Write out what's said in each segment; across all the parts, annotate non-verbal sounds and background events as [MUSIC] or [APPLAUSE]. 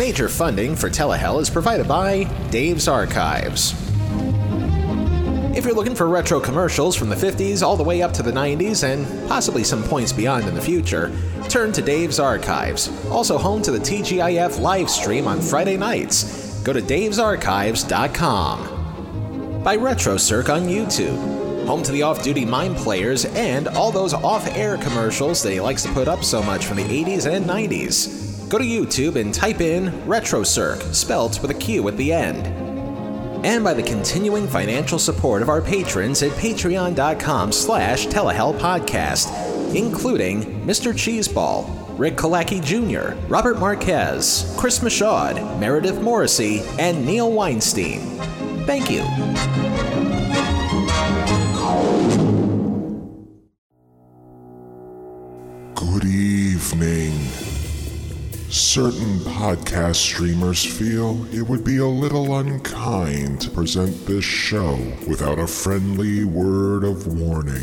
Major funding for Telehell is provided by Dave's Archives. If you're looking for retro commercials from the 50s all the way up to the 90s and possibly some points beyond in the future, turn to Dave's Archives, also home to the TGIF live stream on Friday nights. Go to davesarchives.com. By RetroCirq on YouTube, home to the off duty Mind Players and all those off air commercials that he likes to put up so much from the 80s and 90s. Go to YouTube and type in RetroCirq, spelt with a Q at the end and by the continuing financial support of our patrons at patreon.com slash telehellpodcast, including Mr. Cheeseball, Rick Kalacki Jr., Robert Marquez, Chris Michaud, Meredith Morrissey, and Neil Weinstein. Thank you. Good evening. Certain podcast streamers feel it would be a little unkind to present this show without a friendly word of warning.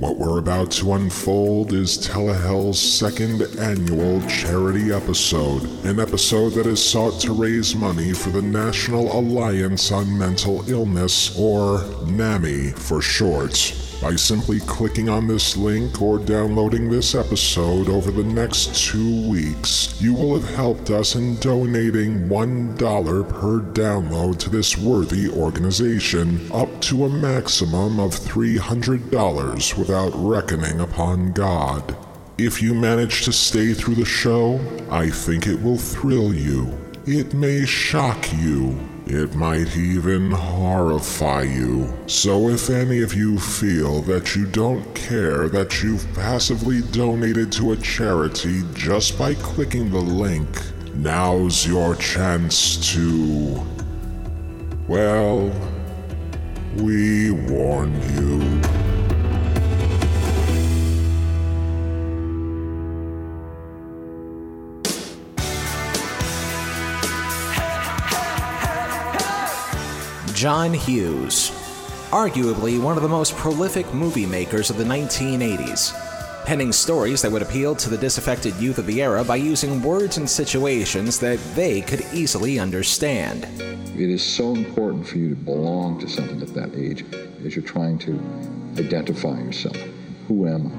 What we're about to unfold is Telehell's second annual charity episode, an episode that has sought to raise money for the National Alliance on Mental Illness, or NAMI for short by simply clicking on this link or downloading this episode over the next two weeks. You will have helped us in donating $1 per download to this worthy organization, up to a maximum of $300 without reckoning upon God. If you manage to stay through the show, I think it will thrill you. It may shock you. It might even horrify you. So if any of you feel that you don't care that you've passively donated to a charity just by clicking the link, now's your chance to. Well, we warn you. John Hughes, arguably one of the most prolific movie makers of the 1980s, penning stories that would appeal to the disaffected youth of the era by using words and situations that they could easily understand. It is so important for you to belong to something at that age as you're trying to identify yourself. Who am I?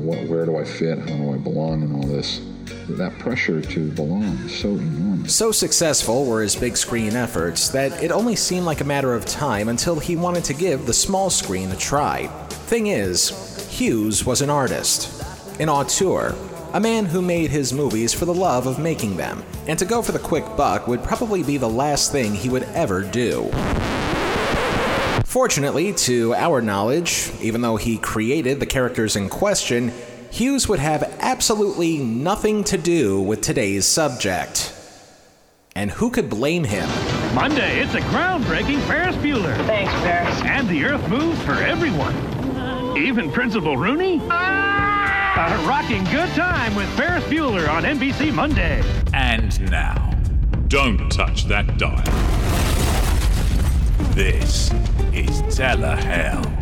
What, where do I fit? How do I belong in all this? that pressure to belong is so enormous. So successful were his big screen efforts that it only seemed like a matter of time until he wanted to give the small screen a try. Thing is, Hughes was an artist, an auteur, a man who made his movies for the love of making them, and to go for the quick buck would probably be the last thing he would ever do. Fortunately, to our knowledge, even though he created the characters in question, Hughes would have absolutely nothing to do with today's subject. And who could blame him? Monday, it's a groundbreaking Ferris Bueller. Thanks, Ferris. And the Earth moves for everyone. Even Principal Rooney? A rocking good time with Ferris Bueller on NBC Monday. And now, don't touch that dial. This is Telehell.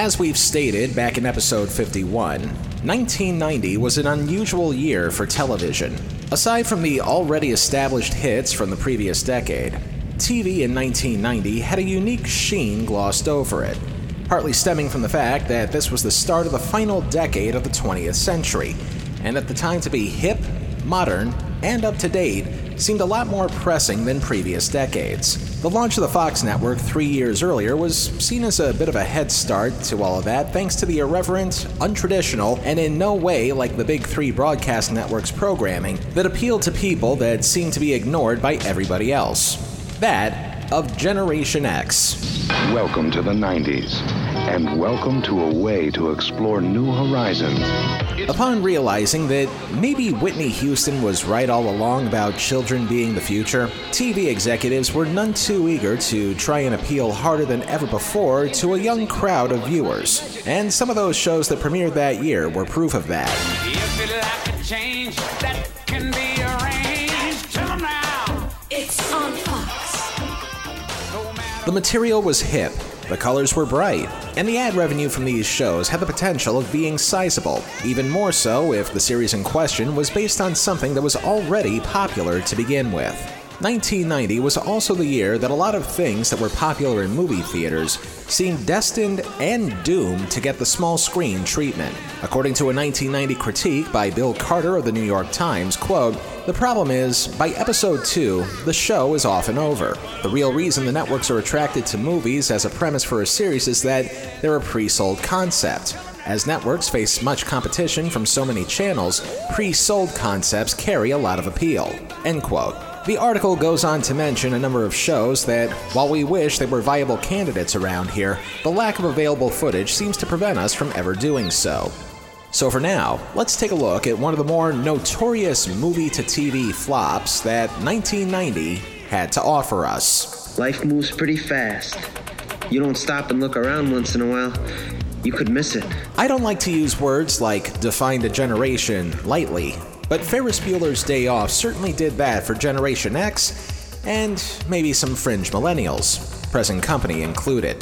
As we've stated back in episode 51, 1990 was an unusual year for television. Aside from the already established hits from the previous decade, TV in 1990 had a unique sheen glossed over it, partly stemming from the fact that this was the start of the final decade of the 20th century, and that the time to be hip, modern, and up to date seemed a lot more pressing than previous decades. The launch of the Fox network three years earlier was seen as a bit of a head start to all of that thanks to the irreverent, untraditional, and in no way like the big three broadcast networks programming that appealed to people that seemed to be ignored by everybody else. That of Generation X. Welcome to the 90s, and welcome to a way to explore new horizons. Upon realizing that maybe Whitney Houston was right all along about children being the future, TV executives were none too eager to try and appeal harder than ever before to a young crowd of viewers. And some of those shows that premiered that year were proof of that. It's on Fox. The material was hip, the colors were bright, and the ad revenue from these shows had the potential of being sizable, even more so if the series in question was based on something that was already popular to begin with. 1990 was also the year that a lot of things that were popular in movie theaters seemed destined and doomed to get the small screen treatment. According to a 1990 critique by Bill Carter of the New York Times, quote, "The problem is, by episode 2, the show is often over. The real reason the networks are attracted to movies as a premise for a series is that they're a pre-sold concept. As networks face much competition from so many channels, pre-sold concepts carry a lot of appeal." End quote. The article goes on to mention a number of shows that, while we wish there were viable candidates around here, the lack of available footage seems to prevent us from ever doing so. So for now, let's take a look at one of the more notorious movie to TV flops that 1990 had to offer us. Life moves pretty fast. You don't stop and look around once in a while, you could miss it. I don't like to use words like defined a generation lightly, but Ferris Bueller's Day Off certainly did that for Generation X and maybe some fringe millennials, present company included.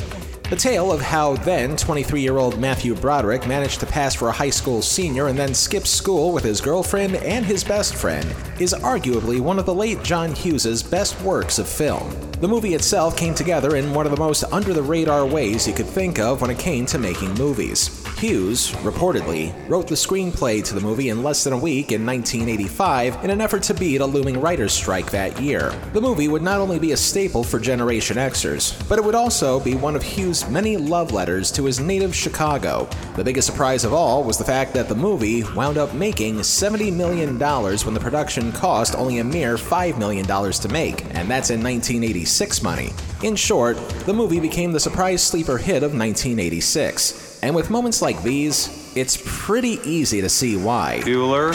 The tale of how then 23 year old Matthew Broderick managed to pass for a high school senior and then skip school with his girlfriend and his best friend is arguably one of the late John Hughes' best works of film. The movie itself came together in one of the most under the radar ways you could think of when it came to making movies. Hughes, reportedly, wrote the screenplay to the movie in less than a week in 1985 in an effort to beat a looming writer's strike that year. The movie would not only be a staple for Generation Xers, but it would also be one of Hughes' many love letters to his native Chicago. The biggest surprise of all was the fact that the movie wound up making $70 million when the production cost only a mere $5 million to make, and that's in 1986 money. In short, the movie became the surprise sleeper hit of 1986. And with moments like these, it's pretty easy to see why. Bueller.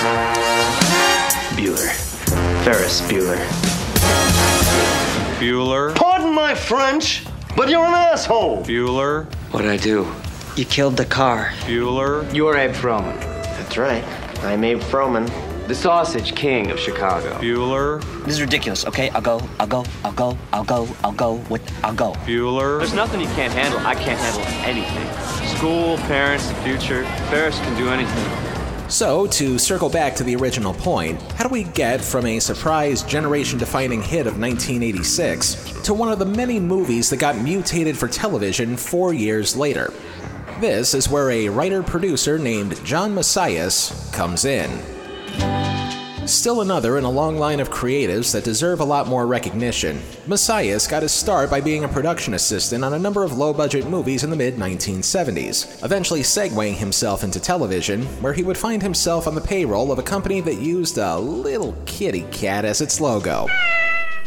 Bueller. Ferris Bueller. Bueller. Pardon my French, but you're an asshole. Bueller. What'd I do? You killed the car. Bueller. You're Abe Froman, That's right. I'm Abe Froman. The sausage king of Chicago. Bueller. This is ridiculous. Okay, I'll go. I'll go. I'll go. I'll go. I'll go. With I'll go. Bueller. There's nothing you can't handle. I can't handle anything. School, parents, the future. Ferris can do anything. So, to circle back to the original point, how do we get from a surprise generation defining hit of 1986 to one of the many movies that got mutated for television four years later? This is where a writer producer named John Masius comes in. Still another in a long line of creatives that deserve a lot more recognition. Masius got his start by being a production assistant on a number of low budget movies in the mid 1970s, eventually segueing himself into television, where he would find himself on the payroll of a company that used a little kitty cat as its logo.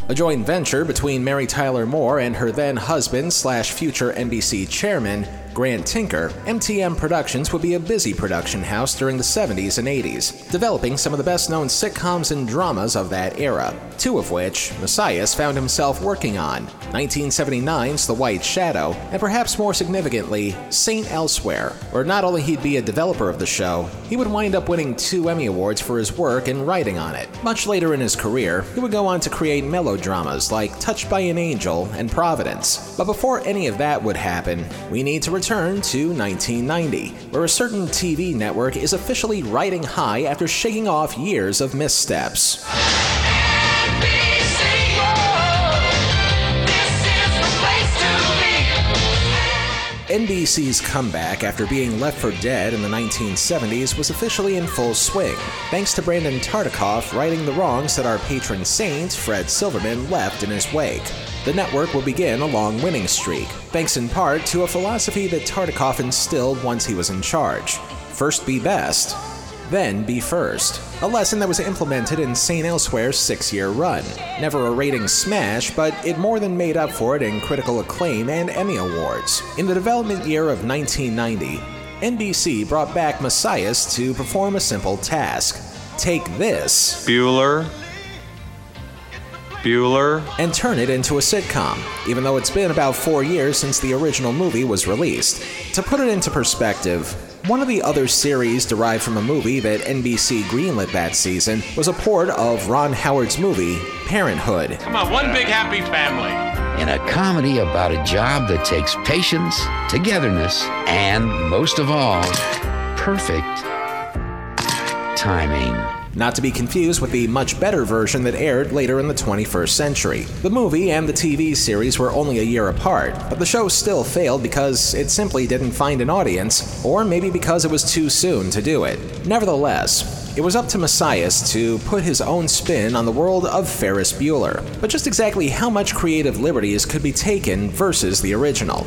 A joint venture between Mary Tyler Moore and her then husband slash future NBC chairman, Grant Tinker, MTM Productions would be a busy production house during the 70s and 80s, developing some of the best known sitcoms and dramas of that era, two of which Masius found himself working on 1979's The White Shadow, and perhaps more significantly, Saint Elsewhere, where not only he'd be a developer of the show, he would wind up winning two Emmy Awards for his work and writing on it. Much later in his career, he would go on to create melodramas like Touched by an Angel and Providence. But before any of that would happen, we need to return to 1990, where a certain TV network is officially riding high after shaking off years of missteps. NBC's comeback after being left for dead in the 1970s was officially in full swing, thanks to Brandon Tartikoff righting the wrongs that our patron saint, Fred Silverman, left in his wake. The network will begin a long winning streak, thanks in part to a philosophy that Tartikoff instilled once he was in charge first be best, then be first. A lesson that was implemented in St. Elsewhere's six year run. Never a rating smash, but it more than made up for it in critical acclaim and Emmy Awards. In the development year of 1990, NBC brought back Masius to perform a simple task take this Bueller. Bueller. and turn it into a sitcom, even though it's been about four years since the original movie was released. To put it into perspective, one of the other series derived from a movie that NBC greenlit that season was a port of Ron Howard's movie, Parenthood. Come on, one big happy family. in a comedy about a job that takes patience, togetherness, and most of all, perfect timing. Not to be confused with the much better version that aired later in the 21st century. The movie and the TV series were only a year apart, but the show still failed because it simply didn't find an audience, or maybe because it was too soon to do it. Nevertheless, it was up to Masius to put his own spin on the world of Ferris Bueller. But just exactly how much creative liberties could be taken versus the original?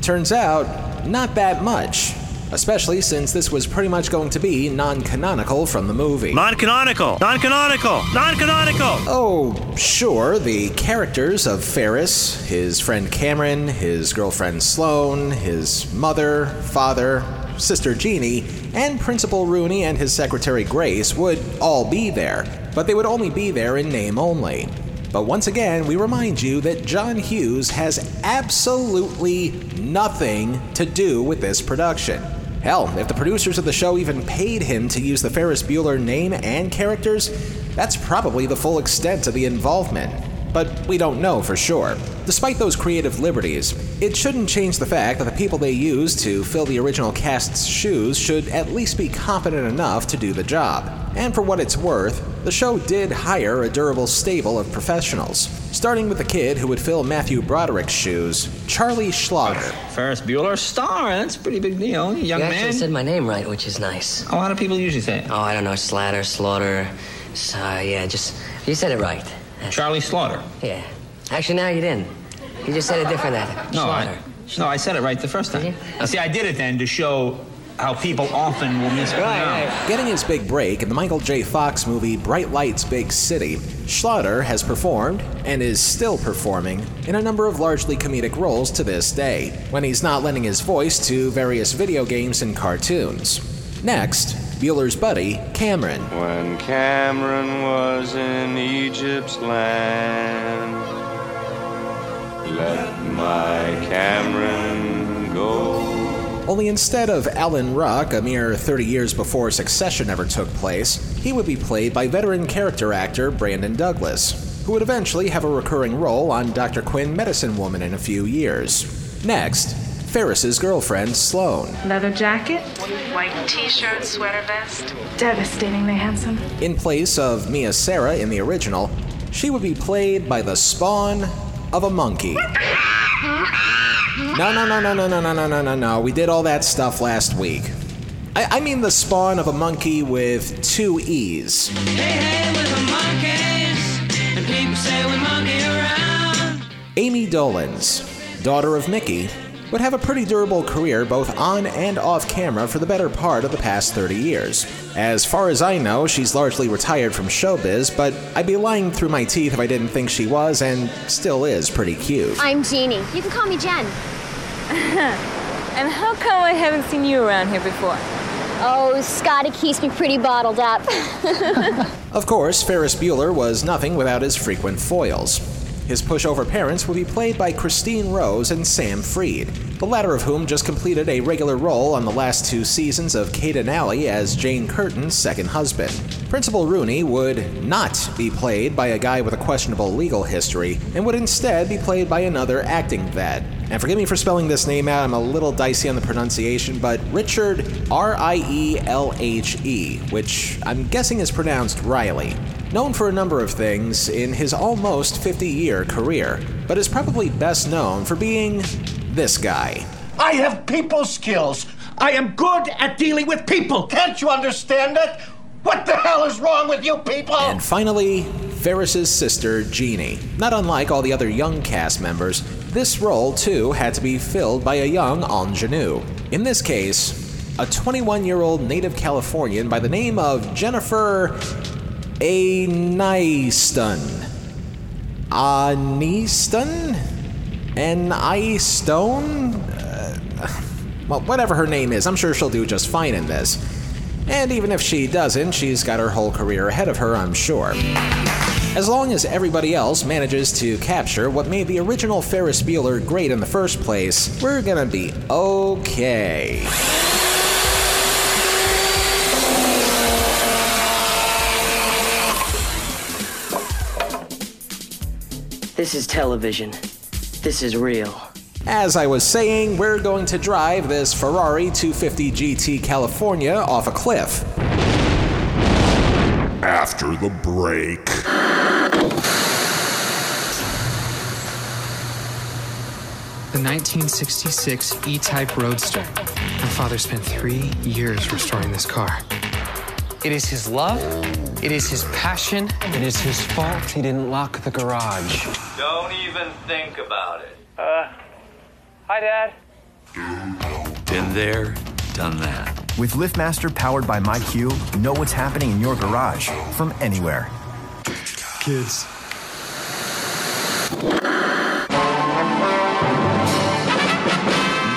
Turns out, not that much especially since this was pretty much going to be non canonical from the movie. Non canonical! Non canonical! Non canonical! Oh, sure, the characters of Ferris, his friend Cameron, his girlfriend Sloane, his mother, father, sister Jeannie, and Principal Rooney and his secretary Grace would all be there, but they would only be there in name only. But once again, we remind you that John Hughes has absolutely nothing to do with this production. Hell, if the producers of the show even paid him to use the Ferris Bueller name and characters, that's probably the full extent of the involvement. But we don't know for sure. Despite those creative liberties, it shouldn't change the fact that the people they used to fill the original cast's shoes should at least be competent enough to do the job. And for what it's worth, the show did hire a durable stable of professionals, starting with the kid who would fill Matthew Broderick's shoes, Charlie Schlatter. Ferris Bueller star, eh? that's a pretty big deal. Young you man. actually said my name right, which is nice. Oh, how do people usually say it? Oh, I don't know, Slatter, Slaughter. So, uh, yeah, just, you said it right. Charlie Slaughter. Yeah. Actually, now you didn't. You just said it different that time. No, Slaughter. I, no, I said it right the first time. You see, I did it then to show how people often will mispronounce. Right, Getting his big break in the Michael J. Fox movie Bright Lights Big City, Schlatter has performed, and is still performing, in a number of largely comedic roles to this day, when he's not lending his voice to various video games and cartoons. Next, Bueller's buddy, Cameron. When Cameron was in Egypt's land, let my Cameron go. Only instead of Alan Ruck, a mere 30 years before Succession ever took place, he would be played by veteran character actor Brandon Douglas, who would eventually have a recurring role on Dr. Quinn Medicine Woman in a few years. Next, Ferris's girlfriend, Sloane. Leather jacket, white t-shirt, sweater vest. Devastatingly handsome. In place of Mia Sara in the original, she would be played by the spawn of a monkey. No, no, no, no, no, no, no, no, no, no, no. We did all that stuff last week. I, I mean the spawn of a monkey with two E's. Hey hey with the monkeys and people say we monkey around. Ami Dolenz, daughter of Mickey, would have a pretty durable career both on and off camera for the better part of the past 30 years. As far as I know, she's largely retired from showbiz, but I'd be lying through my teeth if I didn't think she was and still is pretty cute. I'm Jeannie. You can call me Jen. [LAUGHS] and how come I haven't seen you around here before? Oh, Scotty keeps me pretty bottled up. [LAUGHS] Of course, Ferris Bueller was nothing without his frequent foils. His pushover parents will be played by Christine Rose and Sam Freed, the latter of whom just completed a regular role on the last two seasons of Kate and Allie as Jane Curtin's second husband. Principal Rooney would not be played by a guy with a questionable legal history, and would instead be played by another acting vet. And forgive me for spelling this name out, I'm a little dicey on the pronunciation, but Richard R I E L H E, which I'm guessing is pronounced Riley. Known for a number of things in his almost 50 year career, but is probably best known for being this guy. I have people skills. I am good at dealing with people. Can't you understand it? What the hell is wrong with you people? And finally, Ferris's sister, Jeannie. Not unlike all the other young cast members, this role too had to be filled by a young ingenue. In this case, a 21 year old native Californian by the name of Jennifer Aniston. Aniston? An I Stone? Uh, well, whatever her name is, I'm sure she'll do just fine in this. And even if she doesn't, she's got her whole career ahead of her, I'm sure. As long as everybody else manages to capture what made the original Ferris Bueller great in the first place, we're gonna be okay. This is television. This is real. As I was saying, we're going to drive this Ferrari 250 GT California off a cliff. After the break. The 1966 E-Type Roadster. My father spent three years restoring this car. It is his love. It is his passion. It is his fault he didn't lock the garage. Don't even think about it. Uh, hi, Dad. Been there, done that. With LiftMaster powered by MyQ, know what's happening in your garage from anywhere. Kids.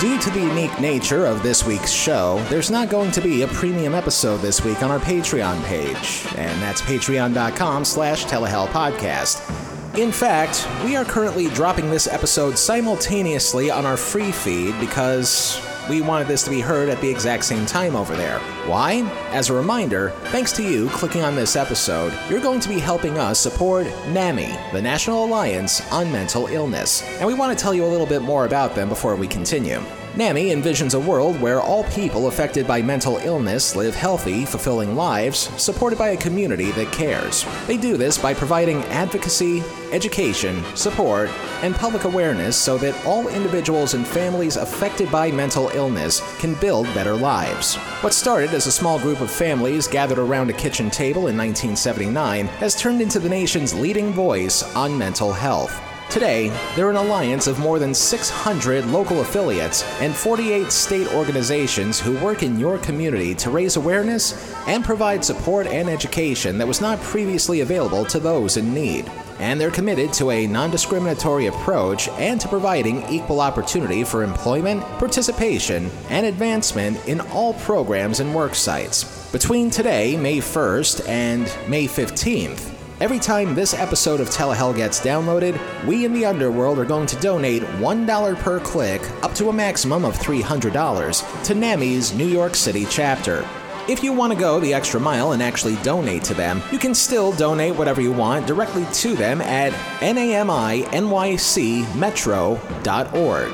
Due to the unique nature of this week's show, there's not going to be a premium episode this week on our Patreon page, and that's patreon.com slash telehellpodcast. In fact, we are currently dropping this episode simultaneously on our free feed because we wanted this to be heard at the exact same time over there. Why? As a reminder, thanks to you clicking on this episode, you're going to be helping us support NAMI, the National Alliance on Mental Illness. And we want to tell you a little bit more about them before we continue. NAMI envisions a world where all people affected by mental illness live healthy, fulfilling lives, supported by a community that cares. They do this by providing advocacy, education, support, and public awareness so that all individuals and families affected by mental illness can build better lives. What started as a small group of families gathered around a kitchen table in 1979 has turned into the nation's leading voice on mental health. Today, they're an alliance of more than 600 local affiliates and 48 state organizations who work in your community to raise awareness and provide support and education that was not previously available to those in need. And they're committed to a non discriminatory approach and to providing equal opportunity for employment, participation, and advancement in all programs and work sites. Between today, May 1st, and May 15th, Every time this episode of Telehell gets downloaded, we in the underworld are going to donate $1 per click, up to a maximum of $300, to NAMI's New York City chapter. If you want to go the extra mile and actually donate to them, you can still donate whatever you want directly to them at naminycmetro.org.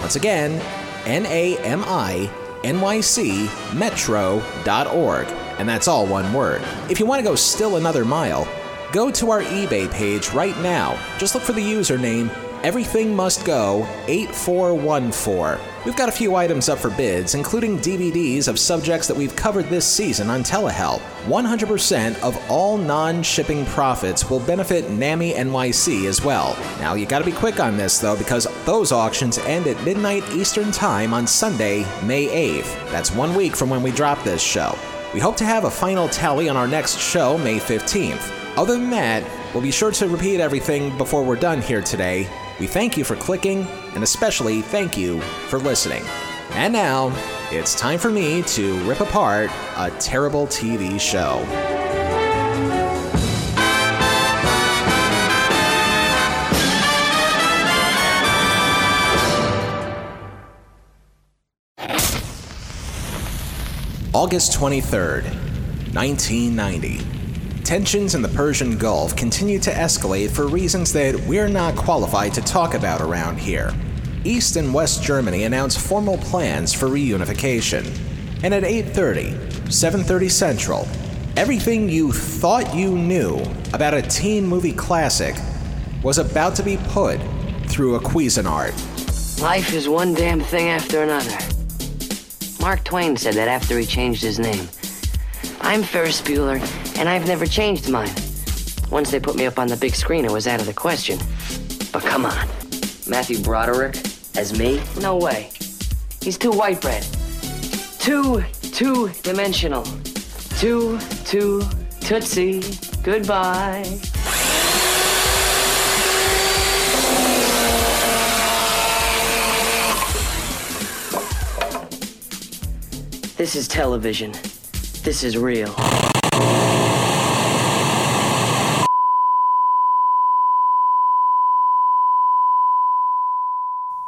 Once again, naminycmetro.org. And that's all one word. If you want to go still another mile, go to our eBay page right now. Just look for the username Everything Must Go 8414. We've got a few items up for bids, including DVDs of subjects that we've covered this season on Telehell. 100% of all non shipping profits will benefit NAMI NYC as well. Now, you gotta be quick on this though, because those auctions end at midnight Eastern Time on Sunday, May 8th. That's one week from when we drop this show. We hope to have a final tally on our next show, May 15th. Other than that, we'll be sure to repeat everything before we're done here today. We thank you for clicking, and especially thank you for listening. And now, it's time for me to rip apart a terrible TV show. August 23rd, 1990. Tensions in the Persian Gulf continue to escalate for reasons that we're not qualified to talk about around here. East and West Germany announce formal plans for reunification. And at 8:30, 7:30 Central, everything you thought you knew about a teen movie classic was about to be put through a Cuisinart. Life is one damn thing after another. Mark Twain said that after he changed his name. I'm Ferris Bueller, and I've never changed mine. Once they put me up on the big screen, it was out of the question. But come on. Matthew Broderick as me? No way. He's too white bread. Too, two dimensional. Too, too, tootsie. Goodbye. This is television. This is real.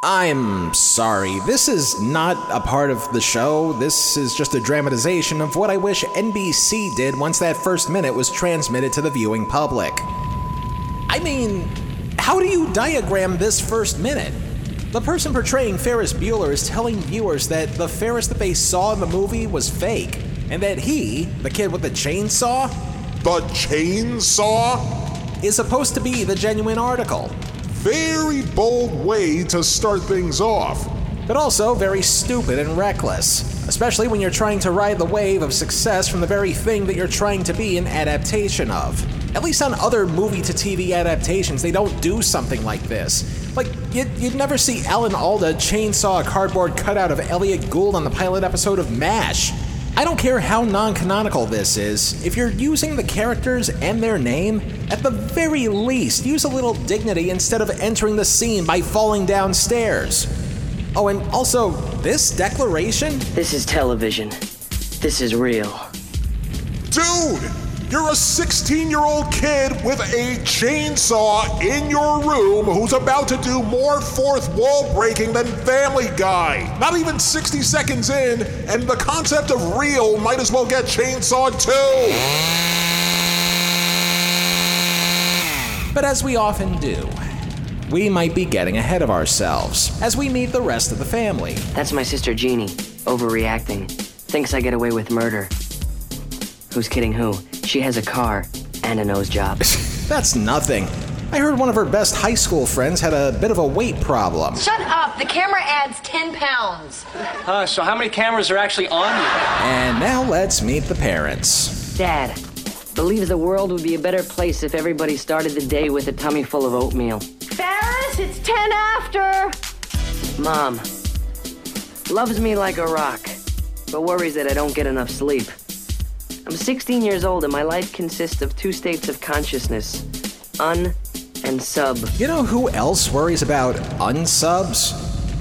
I'm sorry, this is not a part of the show. This is just a dramatization of what I wish NBC did once that first minute was transmitted to the viewing public. I mean, how do you diagram this first minute? The person portraying Ferris Bueller is telling viewers that the Ferris that they saw in the movie was fake, and that he, the kid with the chainsaw, The chainsaw? is supposed to be the genuine article. Very bold way to start things off. But also very stupid and reckless, especially when you're trying to ride the wave of success from the very thing that you're trying to be an adaptation of. At least on other movie to TV adaptations, they don't do something like this. Like, you'd, you'd never see Alan Alda chainsaw a cardboard cutout of Elliot Gould on the pilot episode of MASH. I don't care how non canonical this is, if you're using the characters and their name, at the very least, use a little dignity instead of entering the scene by falling downstairs. Oh, and also, this declaration? This is television. This is real. Dude, you're a 16 year old kid with a chainsaw in your room who's about to do more fourth wall breaking than Family Guy. Not even 60 seconds in, and the concept of real might as well get chainsawed too. But as we often do, we might be getting ahead of ourselves as we meet the rest of the family. That's my sister Jeannie, overreacting. Thinks I get away with murder. Who's kidding who? She has a car and a nose job. [LAUGHS] That's nothing. I heard one of her best high school friends had a bit of a weight problem. Shut up! The camera adds 10 pounds. Uh, so how many cameras are actually on you? And now let's meet the parents. Dad believes the world would be a better place if everybody started the day with a tummy full of oatmeal. Ferris, it's 10 after. Mom loves me like a rock, but worries that I don't get enough sleep. I'm 16 years old and my life consists of two states of consciousness un and sub. You know who else worries about unsubs?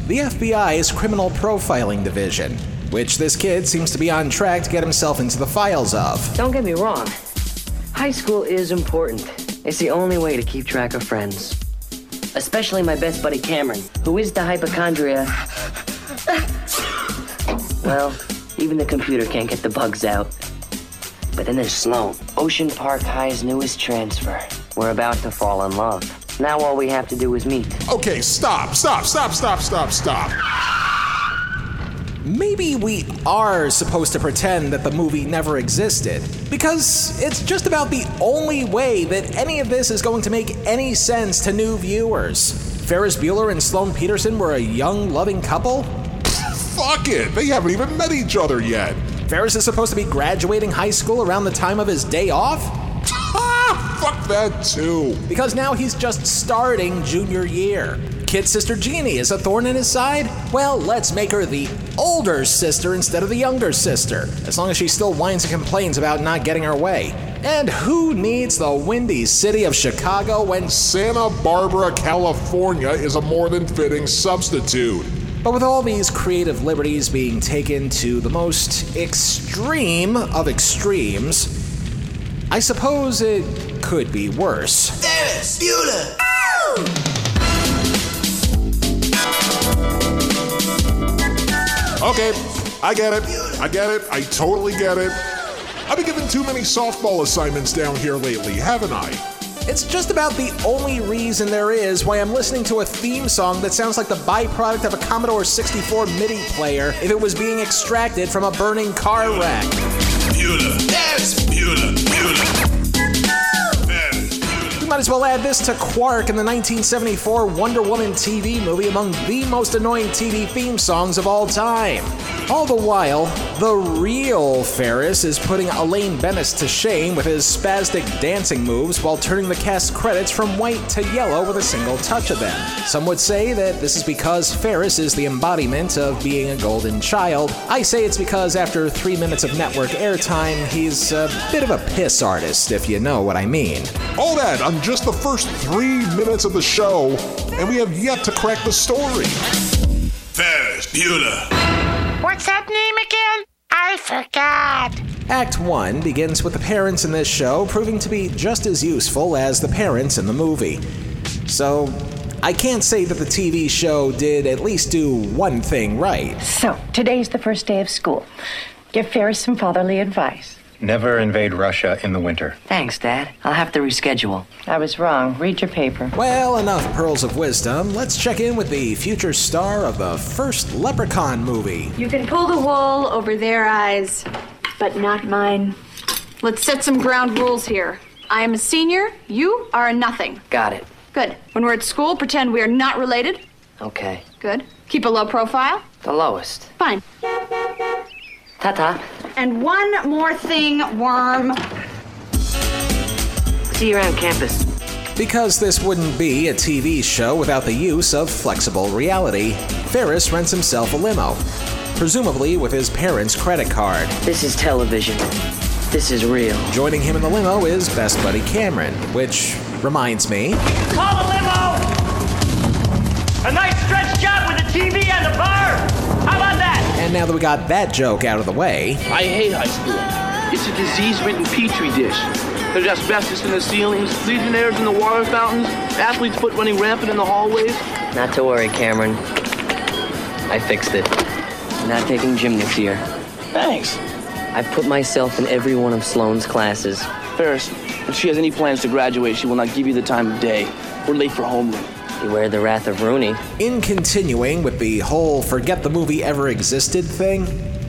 The FBI's Criminal Profiling Division, which this kid seems to be on track to get himself into the files of. Don't get me wrong, high school is important. It's the only way to keep track of friends. Especially my best buddy Cameron, who is the hypochondria. [LAUGHS] well, even the computer can't get the bugs out. But then there's Sloan, Ocean Park High's newest transfer. We're about to fall in love. Now all we have to do is meet. Okay, stop, stop, stop, stop, stop, stop. Maybe we are supposed to pretend that the movie never existed, because it's just about the only way that any of this is going to make any sense to new viewers. Ferris Bueller and Sloane Peterson were a young, loving couple? Fuck it, they haven't even met each other yet. Ferris is supposed to be graduating high school around the time of his day off? Ah, fuck that too. Because now he's just starting junior year. Kid sister Jeannie is a thorn in his side? Well, let's make her the older sister instead of the younger sister, as long as she still whines and complains about not getting her way. And who needs the windy city of Chicago when Santa Barbara, California is a more than fitting substitute? But with all these creative liberties being taken to the most extreme of extremes, I suppose it could be worse. Ferris Bueller! Okay, I get it. I get it. I totally get it. I've been given too many softball assignments down here lately, haven't I? It's just about the only reason there is why I'm listening to a theme song that sounds like the byproduct of a Commodore 64 MIDI player if it was being extracted from a burning car wreck. Bueller. Ferris Bueller. Bueller. Might as well add this to Quark in the 1974 Wonder Woman TV movie among the most annoying TV theme songs of all time. All the while, the real Ferris is putting Elaine Benes to shame with his spastic dancing moves while turning the cast credits from white to yellow with a single touch of them. Some would say that this is because Ferris is the embodiment of being a golden child. I say it's because after three minutes of network airtime, he's a bit of a piss artist, if you know what I mean. All that on just the first three minutes of the show, and we have yet to crack the story. Ferris Bueller. What's that name again? I forgot. Act 1 begins with the parents in this show proving to be just as useful as the parents in the movie. So, I can't say that the TV show did at least do one thing right. So, today's the first day of school. Give Ferris some fatherly advice. Never invade Russia in the winter. Thanks, Dad. I'll have to reschedule. I was wrong. Read your paper. Well, enough pearls of wisdom. Let's check in with the future star of the first Leprechaun movie. You can pull the wool over their eyes, but not mine. Let's set some ground rules here. I am a senior, you are a nothing. Got it. Good. When we're at school, pretend we are not related. Okay. Good. Keep a low profile. The lowest. Fine. Ta ta. And one more thing, worm. See you around campus. Because this wouldn't be a TV show without the use of flexible reality, Ferris rents himself a limo, presumably with his parents' credit card. This is television. This is real. Joining him in the limo is best buddy Cameron, which reminds me. Call the limo! A nice stretch job with a TV and a bar! How about that? And now that we got that joke out of the way, I hate high school. It's a disease-ridden petri dish. There's asbestos in the ceilings, legionnaires in the water fountains, athletes foot running rampant in the hallways. Not to worry, Cameron. I fixed it. Not taking gym next year. Thanks. I've put myself in every one of Sloane's classes. Ferris, if she has any plans to graduate, she will not give you the time of day. We're late for homeroom. Beware the wrath of Rooney. In continuing with the whole forget the movie ever existed thing,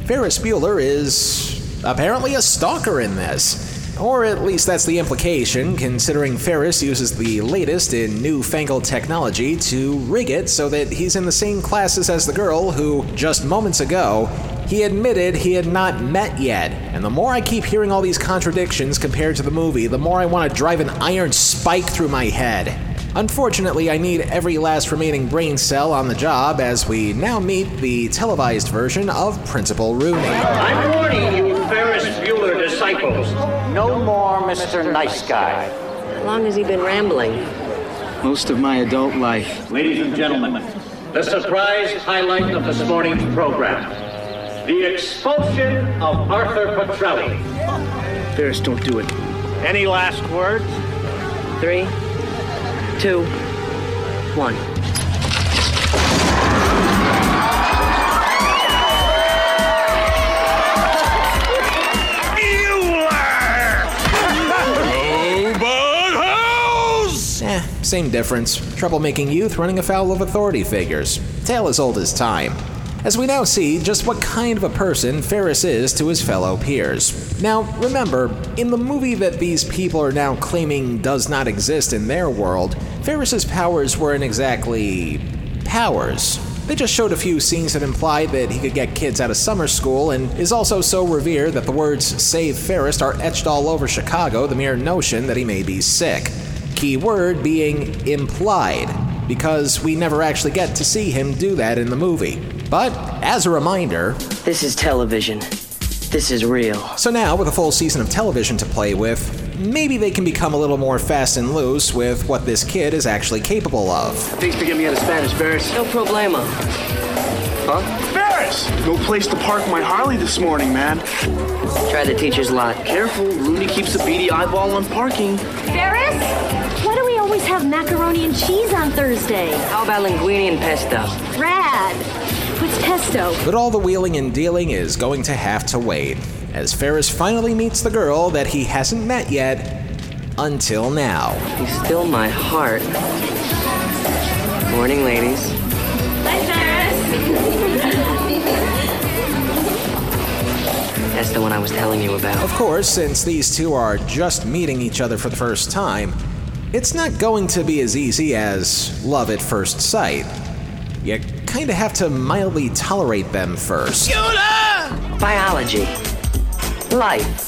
Ferris Bueller is apparently a stalker in this. Or at least that's the implication, considering Ferris uses the latest in newfangled technology to rig it so that he's in the same classes as the girl who, just moments ago, he admitted he had not met yet. And the more I keep hearing all these contradictions compared to the movie, the more I want to drive an iron spike through my head. Unfortunately, I need every last remaining brain cell on the job as we now meet the televised version of Principal Rooney. I'm warning you, Ferris Bueller disciples. No more Mr. Nice Guy. How long has he been rambling? Most of my adult life. Ladies and gentlemen, the surprise highlight of this morning's program the expulsion of Arthur Petrelli. Ferris, don't do it. Any last words? Three, two, one. Eh, same difference. Troublemaking youth running afoul of authority figures. Tale as old as time. As we now see just what kind of a person Ferris is to his fellow peers. Now, remember, in the movie that these people are now claiming does not exist in their world, Ferris's powers weren't exactly powers. They just showed a few scenes that implied that he could get kids out of summer school and is also so revered that the words Save Ferris are etched all over Chicago, the mere notion that he may be sick. Key word being implied, because we never actually get to see him do that in the movie. But as a reminder, This is television. This is real. so now with a full season of television to play with, maybe they can become a little more fast and loose with what this kid is actually capable of. Thanks for getting me out of Spanish, Ferris. No problema. Huh? Ferris! No place to park my Harley this morning, man. Try the teacher's lot. Careful, Looney keeps a beady eyeball on parking. Ferris? Why do we always have macaroni and cheese on Thursday? How about linguine and pesto? Rad. What's pesto? But all the wheeling and dealing is going to have to wait, as Ferris finally meets the girl that he hasn't met yet until now. He's still my heart. Morning, ladies. [LAUGHS] That's the one I was telling you about. Of course, since these two are just meeting each other for the first time, it's not going to be as easy as love at first sight. You kind of have to mildly tolerate them first. Biology. Life.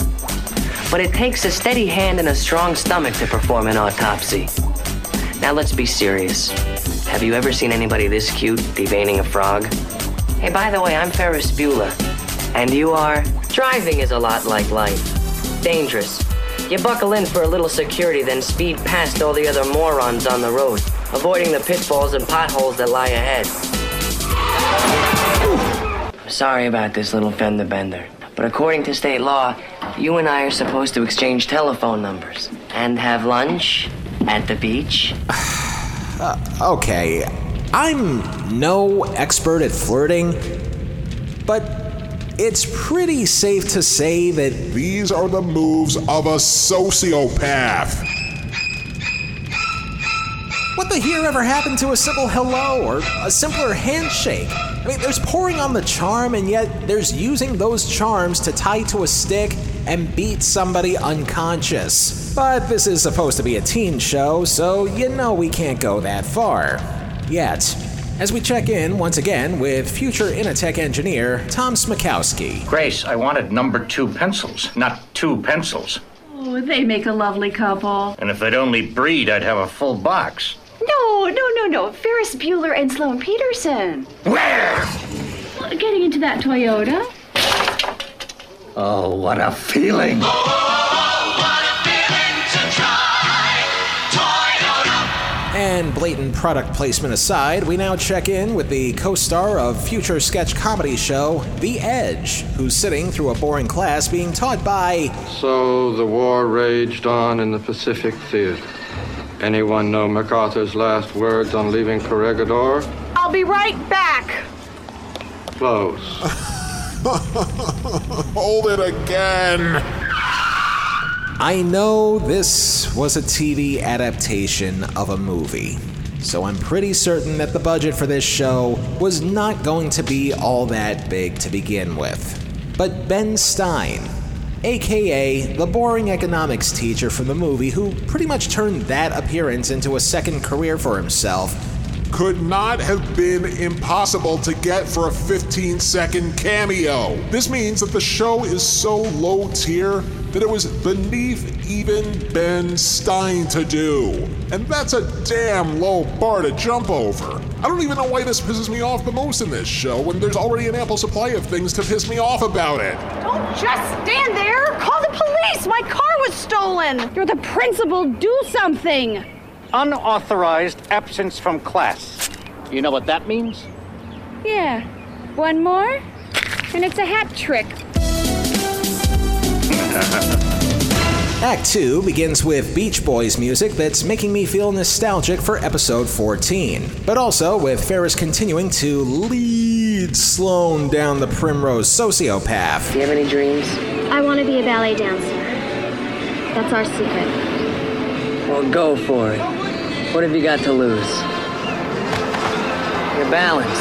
But it takes a steady hand and a strong stomach to perform an autopsy. Now let's be serious. Have you ever seen anybody this cute deveining a frog? Hey, by the way, I'm Ferris Bueller. And you are? Driving is a lot like life. Dangerous. You buckle in for a little security, then speed past all the other morons on the road, avoiding the pitfalls and potholes that lie ahead. I'm sorry about this little fender bender, but according to state law, you and I are supposed to exchange telephone numbers and have lunch at the beach. [SIGHS] Uh, okay, I'm no expert at flirting, but it's pretty safe to say that these are the moves of a sociopath. What the here ever happened to a simple hello or a simpler handshake? I mean, there's pouring on the charm, and yet there's using those charms to tie to a stick and beat somebody unconscious. But this is supposed to be a teen show, so you know we can't go that far. Yet. As we check in once again with future Initech engineer Tom Smykowski. Grace, I wanted number two pencils, not two pencils. Oh, they make a lovely couple. And if they'd only breed, I'd have a full box. No, no, no, no. Ferris Bueller and Sloane Peterson. Where? Getting into that Toyota. Oh, what a feeling! And blatant product placement aside, we now check in with the co star of future sketch comedy show, The Edge, who's sitting through a boring class being taught by. So the war raged on in the Pacific Theater. Anyone know MacArthur's last words on leaving Corregidor? I'll be right back. Close. [LAUGHS] Hold it again. I know this was a TV adaptation of a movie, so I'm pretty certain that the budget for this show was not going to be all that big to begin with. But Ben Stein, aka the boring economics teacher from the movie who pretty much turned that appearance into a second career for himself, could not have been impossible to get for a 15 second cameo. This means that the show is so low tier that it was beneath even Ben Stein to do. And that's a damn low bar to jump over. I don't even know why this pisses me off the most in this show when there's already an ample supply of things to piss me off about it. Don't just stand there. Call the police. My car was stolen. You're the principal. Do something. Unauthorized absence from class. You know what that means? Yeah. One more, and it's a hat trick. [LAUGHS] Act 2 begins with Beach Boys music that's making me feel nostalgic for episode 14, but also with Ferris continuing to lead Sloane down the primrose sociopath. Do you have any dreams? I want to be a ballet dancer. That's our secret. Well, go for it. What have you got to lose? Your balance.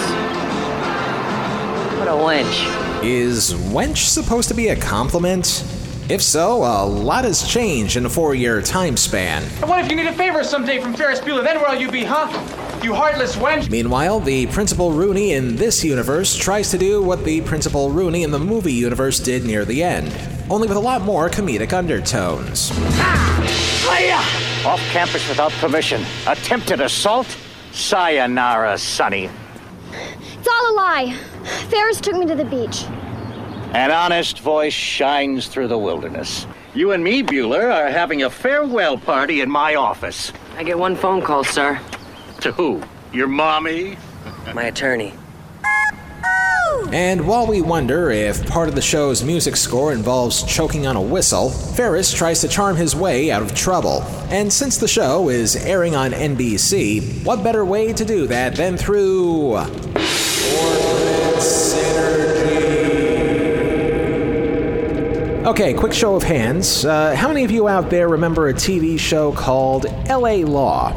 What a wench. Is wench supposed to be a compliment? If so, a lot has changed in a four year time span. And what if you need a favor someday from Ferris Bueller? Then where'll you be, huh? You heartless wench. Meanwhile, the Principal Rooney in this universe tries to do what the Principal Rooney in the movie universe did near the end, only with a lot more comedic undertones. Ah! Off campus without permission. Attempted assault? Sayonara, Sonny. It's all a lie. Ferris took me to the beach. An honest voice shines through the wilderness. You and me, Bueller, are having a farewell party in my office. I get one phone call, sir. To who? Your mommy? My attorney. And while we wonder if part of the show's music score involves choking on a whistle, Ferris tries to charm his way out of trouble. And since the show is airing on NBC, what better way to do that than through. Corporate synergy. Okay, quick show of hands. Uh, how many of you out there remember a TV show called LA Law?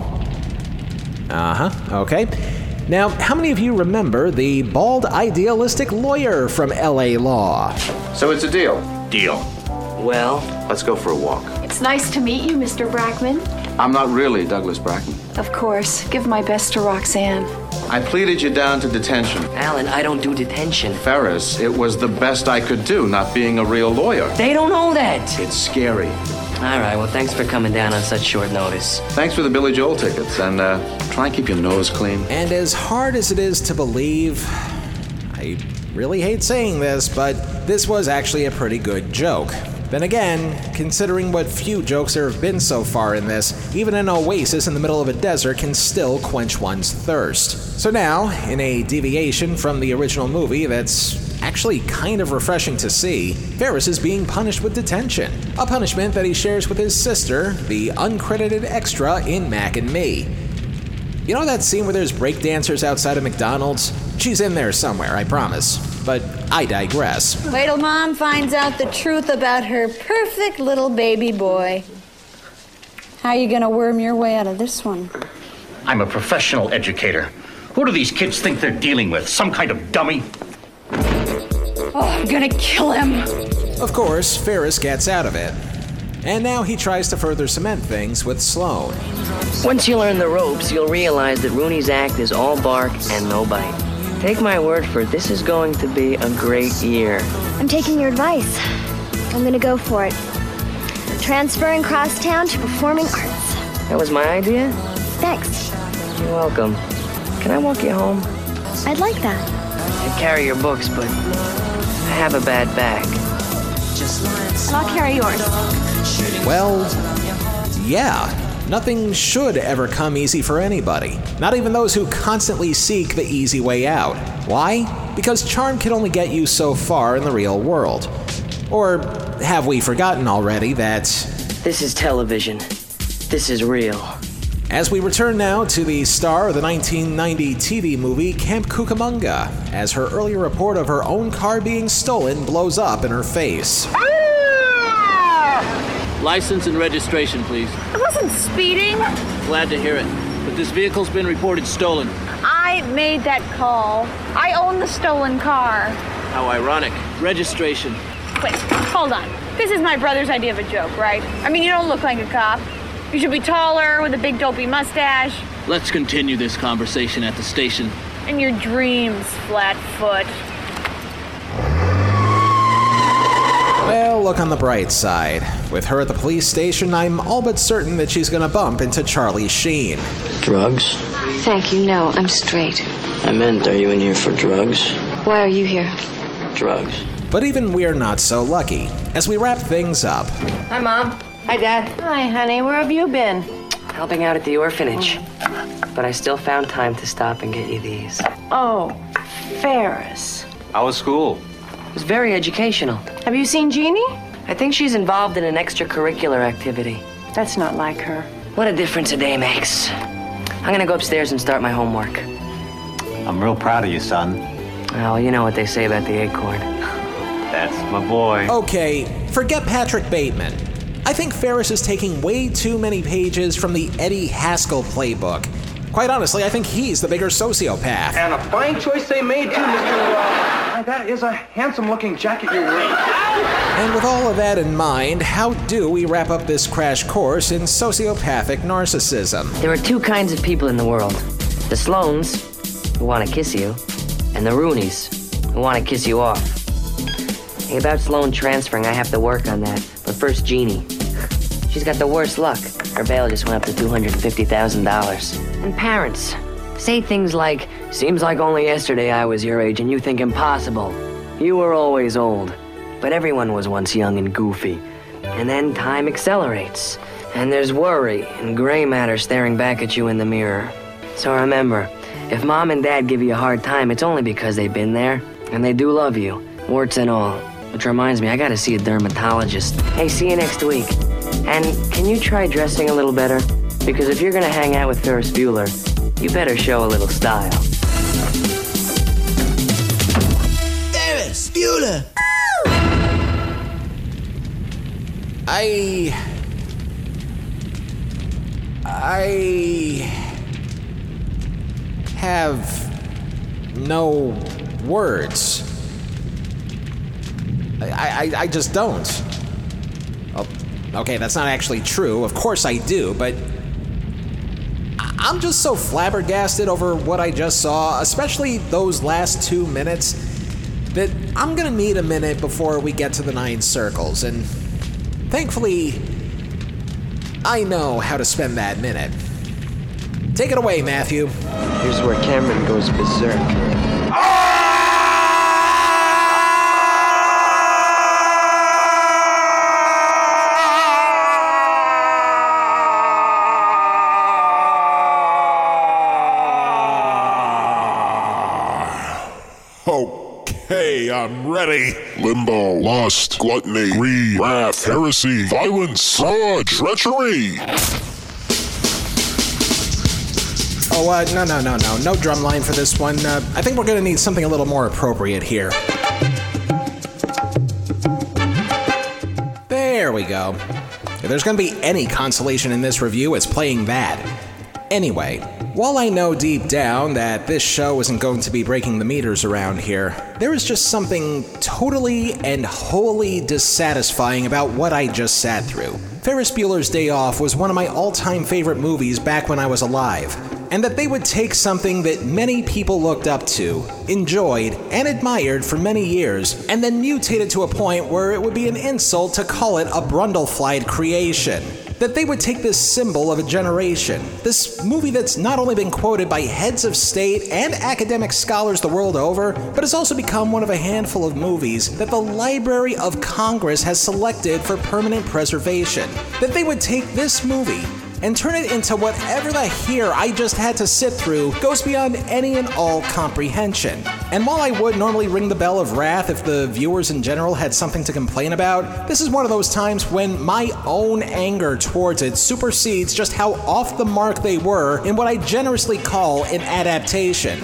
Uh huh, okay. Now, how many of you remember the bald idealistic lawyer from LA Law? So it's a deal. Deal. Well, Let's go for a walk. It's nice to meet you, Mr. Brackman. I'm not really Douglas Brackman. Of course. Give my best to Roxanne. I pleaded you down to detention. Alan, I don't do detention. Ferris, it was the best I could do, not being a real lawyer. They don't know that. It's scary. All right, well, thanks for coming down on such short notice. Thanks for the Billy Joel tickets, and uh, try and keep your nose clean. And as hard as it is to believe, I really hate saying this, but this was actually a pretty good joke. Then again, considering what few jokes there have been so far in this, even an oasis in the middle of a desert can still quench one's thirst. So now, in a deviation from the original movie that's actually kind of refreshing to see, Ferris is being punished with detention. A punishment that he shares with his sister, the uncredited extra in Mac and Me. You know that scene where there's breakdancers outside of McDonald's? She's in there somewhere, I promise. But I digress. Wait till mom finds out the truth about her perfect little baby boy. How are you gonna worm your way out of this one? I'm a professional educator. Who do these kids think they're dealing with? Some kind of dummy? Oh, I'm gonna kill him. Of course, Ferris gets out of it. And now he tries to further cement things with Sloane. Once you learn the ropes, you'll realize that Rooney's act is all bark and no bite. Take my word for it, this is going to be a great year. I'm taking your advice. I'm gonna go for it. Transferring crosstown to performing arts. That was my idea? Thanks. You're welcome. Can I walk you home? I'd like that. I carry your books, but I have a bad back. And I'll carry yours. Well, yeah. Nothing should ever come easy for anybody, not even those who constantly seek the easy way out. Why? Because charm can only get you so far in the real world. Or have we forgotten already that. This is television. This is real. As we return now to the star of the 1990 TV movie Camp Cucamonga, as her earlier report of her own car being stolen blows up in her face. License and registration, please. I wasn't speeding. Glad to hear it. But this vehicle's been reported stolen. I made that call. I own the stolen car. How ironic. Registration. Wait, hold on. This is my brother's idea of a joke, right? I mean, you don't look like a cop. You should be taller with a big dopey mustache. Let's continue this conversation at the station. And your dreams, Flatfoot. Well, look on the bright side. With her at the police station, I'm all but certain that she's gonna bump into Charlie Sheen. Drugs? Thank you. No, I'm straight. I meant, are you in here for drugs? Why are you here? Drugs. But even we're not so lucky. As we wrap things up, Hi, Mom. Hi, Dad. Hi, honey. Where have you been? Helping out at the orphanage. But I still found time to stop and get you these. Oh, Ferris. How was school? It was very educational. Have you seen Jeannie? I think she's involved in an extracurricular activity. That's not like her. What a difference a day makes. I'm gonna go upstairs and start my homework. I'm real proud of you, son. Well, you know what they say about the acorn. That's my boy. okay, forget Patrick Bateman. I think Ferris is taking way too many pages from the Eddie Haskell playbook. Quite honestly, I think he's the bigger sociopath. And a fine choice they made, too, Mr. Uh, that is a handsome looking jacket you're wearing. And with all of that in mind, how do we wrap up this crash course in sociopathic narcissism? There are two kinds of people in the world the Sloanes, who want to kiss you, and the Rooneys, who want to kiss you off. Hey, about Sloane transferring, I have to work on that. But first, Jeannie. [LAUGHS] She's got the worst luck. Her bail just went up to $250,000. And parents say things like, Seems like only yesterday I was your age and you think impossible. You were always old. But everyone was once young and goofy. And then time accelerates. And there's worry and gray matter staring back at you in the mirror. So remember, if mom and dad give you a hard time, it's only because they've been there. And they do love you, warts and all. Which reminds me, I gotta see a dermatologist. Hey, see you next week. And can you try dressing a little better? Because if you're gonna hang out with Ferris Bueller, you better show a little style. Ferris Bueller. I. I. have no words. I, I, I just don't. Oh, okay, that's not actually true. Of course I do, but. I- I'm just so flabbergasted over what I just saw, especially those last two minutes, that I'm gonna need a minute before we get to the nine circles, and thankfully, I know how to spend that minute. Take it away, Matthew. Here's where Cameron goes berserk. Okay, I'm ready. Limbo, lust, gluttony, greed, wrath, heresy, violence, fraud, treachery. Oh, uh, no, no, no, no. No drumline for this one. Uh, I think we're gonna need something a little more appropriate here. There we go. If there's gonna be any consolation in this review, it's playing that. Anyway, while I know deep down that this show isn't going to be breaking the meters around here, there is just something totally and wholly dissatisfying about what I just sat through. Ferris Bueller's Day Off was one of my all time favorite movies back when I was alive, and that they would take something that many people looked up to, enjoyed, and admired for many years, and then mutate it to a point where it would be an insult to call it a Brundleflied creation that they would take this symbol of a generation, this movie that's not only been quoted by heads of state and academic scholars the world over, but has also become one of a handful of movies that the Library of Congress has selected for permanent preservation. That they would take this movie and turn it into whatever the here I just had to sit through goes beyond any and all comprehension. And while I would normally ring the bell of wrath if the viewers in general had something to complain about, this is one of those times when my own anger towards it supersedes just how off the mark they were in what I generously call an adaptation.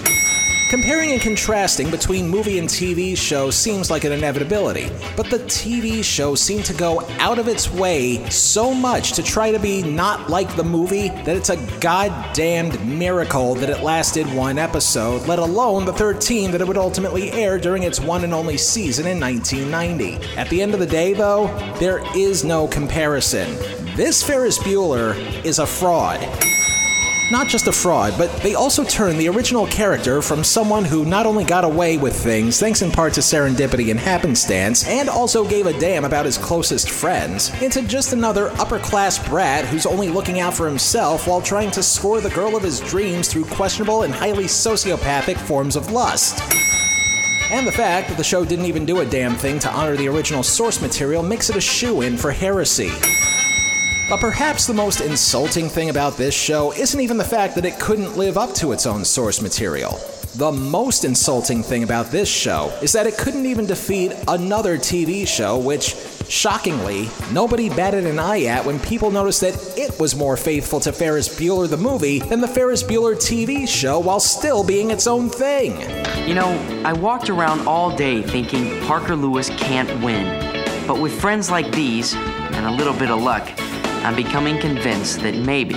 Comparing and contrasting between movie and TV show seems like an inevitability, but the TV show seemed to go out of its way so much to try to be not like the movie that it's a goddamned miracle that it lasted one episode, let alone the 13 that it would ultimately air during its one and only season in 1990. At the end of the day, though, there is no comparison. This Ferris Bueller is a fraud not just a fraud, but they also turn the original character from someone who not only got away with things thanks in part to serendipity and happenstance, and also gave a damn about his closest friends, into just another upper class brat who's only looking out for himself while trying to score the girl of his dreams through questionable and highly sociopathic forms of lust. And the fact that the show didn't even do a damn thing to honor the original source material makes it a shoe in for heresy. But perhaps the most insulting thing about this show isn't even the fact that it couldn't live up to its own source material. The most insulting thing about this show is that it couldn't even defeat another TV show, which, shockingly, nobody batted an eye at when people noticed that it was more faithful to Ferris Bueller the movie than the Ferris Bueller TV show while still being its own thing. You know, I walked around all day thinking Parker Lewis can't win. But with friends like these, and a little bit of luck, I'm becoming convinced that maybe,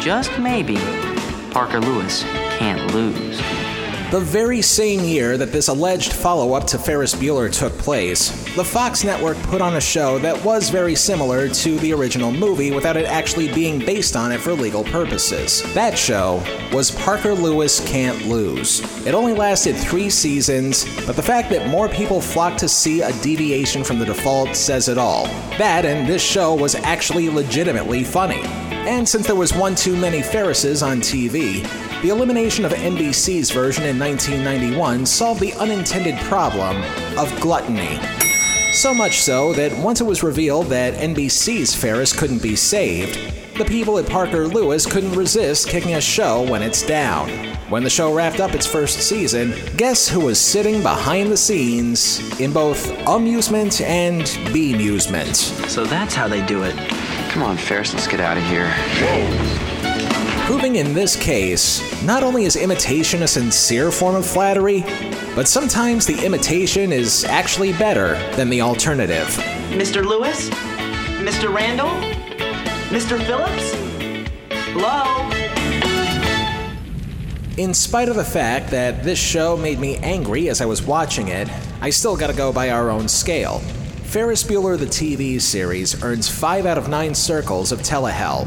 just maybe, Parker Lewis can't lose. The very same year that this alleged follow up to Ferris Bueller took place, the Fox network put on a show that was very similar to the original movie without it actually being based on it for legal purposes. That show was Parker Lewis Can't Lose. It only lasted three seasons, but the fact that more people flocked to see a deviation from the default says it all. That and this show was actually legitimately funny. And since there was one too many Ferrises on TV, the elimination of NBC's version in 1991 solved the unintended problem of gluttony. So much so that once it was revealed that NBC's Ferris couldn't be saved, the people at Parker Lewis couldn't resist kicking a show when it's down. When the show wrapped up its first season, guess who was sitting behind the scenes in both amusement and bemusement? So that's how they do it. Come on, Ferris, let's get out of here. Proving in this case, not only is imitation a sincere form of flattery, but sometimes the imitation is actually better than the alternative. Mr. Lewis? Mr. Randall? Mr. Phillips? Hello? In spite of the fact that this show made me angry as I was watching it, I still gotta go by our own scale. Ferris Bueller the TV series earns 5 out of 9 circles of telehell.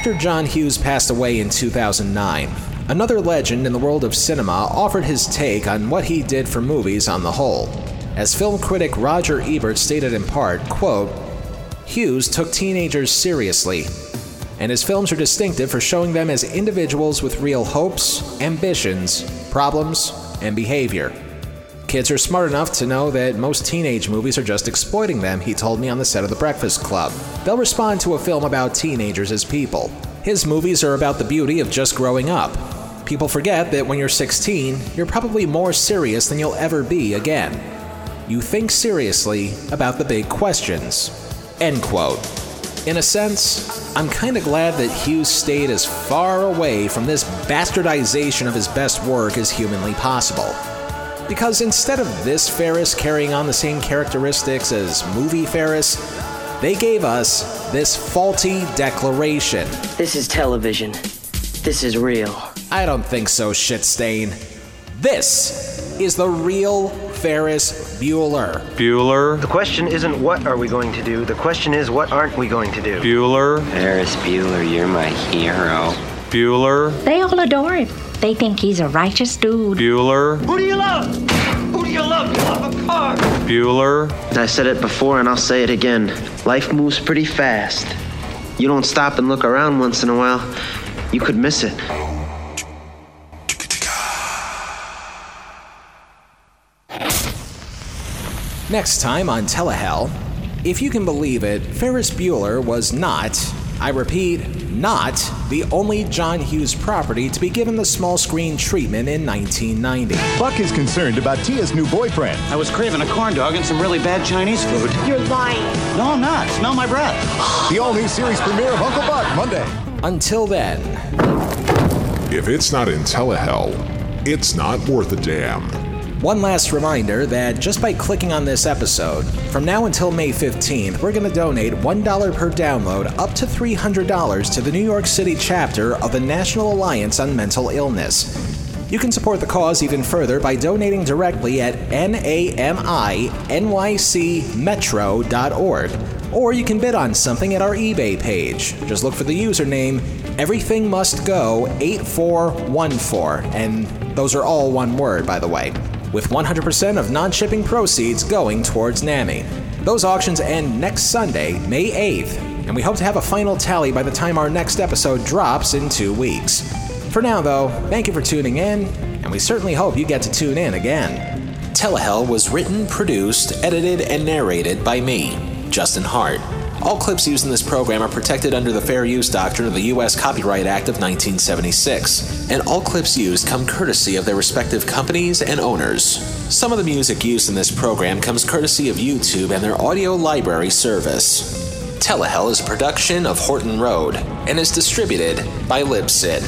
After John Hughes passed away in 2009, another legend in the world of cinema offered his take on what he did for movies on the whole. As film critic Roger Ebert stated in part, quote, Hughes took teenagers seriously, and his films are distinctive for showing them as individuals with real hopes, ambitions, problems, and behavior. Kids are smart enough to know that most teenage movies are just exploiting them, he told me on the set of The Breakfast Club. They'll respond to a film about teenagers as people. His movies are about the beauty of just growing up. People forget that when you're 16, you're probably more serious than you'll ever be again. You think seriously about the big questions. End quote. In a sense, I'm kinda glad that Hughes stayed as far away from this bastardization of his best work as humanly possible. Because instead of this Ferris carrying on the same characteristics as movie Ferris, they gave us this faulty declaration. This is television. This is real. I don't think so, shitstain. This is the real Ferris Bueller. Bueller. The question isn't what are we going to do, the question is what aren't we going to do. Bueller. Ferris Bueller, you're my hero. Bueller. They all adore him. They think he's a righteous dude. Bueller. Who do you love? Who do you love? You love a car. Bueller. I said it before and I'll say it again. Life moves pretty fast. You don't stop and look around once in a while, you could miss it. Next time on Telehell, if you can believe it, Ferris Bueller was not, I repeat, not the only John Hughes property to be given the small screen treatment in 1990. Buck is concerned about Tia's new boyfriend. I was craving a corn dog and some really bad Chinese food. You're lying. No, I'm not. Smell my breath. The all new series premiere of Uncle Buck, Monday. Until then, If it's not in Telehell, it's not worth a damn. One last reminder that just by clicking on this episode, from now until May 15th, we're going to donate $1 per download up to $300 to the New York City chapter of the National Alliance on Mental Illness. You can support the cause even further by donating directly at naminycmetro.org, or you can bid on something at our eBay page. Just look for the username Everything Must Go 8414, and those are all one word, by the way with 100% of non shipping proceeds going towards NAMI. Those auctions end next Sunday, May 8th, and we hope to have a final tally by the time our next episode drops in two weeks. For now, though, thank you for tuning in, and we certainly hope you get to tune in again. Telehell was written, produced, edited, and narrated by me, Justin Hart. All clips used in this program are protected under the Fair Use Doctrine of the U.S. Copyright Act of 1976, and all clips used come courtesy of their respective companies and owners. Some of the music used in this program comes courtesy of YouTube and their audio library service. Telehell is a production of Horton Road and is distributed by Libsyn.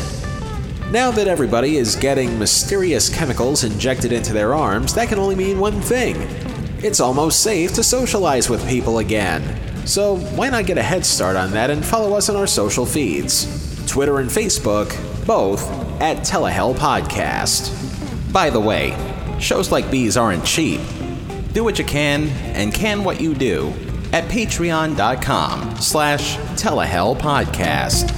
Now that everybody is getting mysterious chemicals injected into their arms, that can only mean one thing it's almost safe to socialize with people again. So why not get a head start on that and follow us on our social feeds? Twitter and Facebook, both at Telehell Podcast. By the way, shows like these aren't cheap. Do what you can and can what you do at patreon.com slash telehell podcast.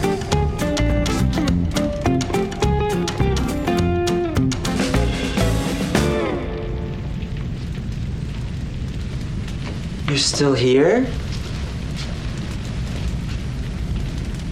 You're still here?